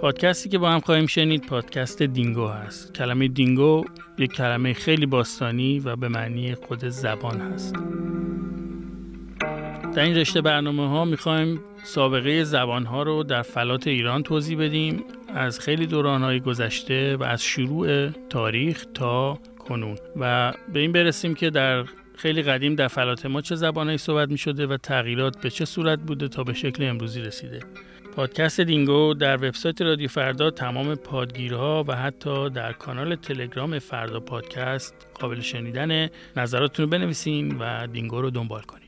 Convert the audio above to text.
پادکستی که با هم خواهیم شنید پادکست دینگو هست. کلمه دینگو یک کلمه خیلی باستانی و به معنی خود زبان هست. در این رشته برنامه ها می‌خوایم سابقه زبان ها رو در فلات ایران توضیح بدیم. از خیلی دوران های گذشته و از شروع تاریخ تا کنون. و به این برسیم که در خیلی قدیم در فلات ما چه زبانهایی صحبت می شده و تغییرات به چه صورت بوده تا به شکل امروزی رسیده. پادکست دینگو در وبسایت رادیو فردا تمام پادگیرها و حتی در کانال تلگرام فردا پادکست قابل شنیدن نظراتتون رو بنویسین و دینگو رو دنبال کنید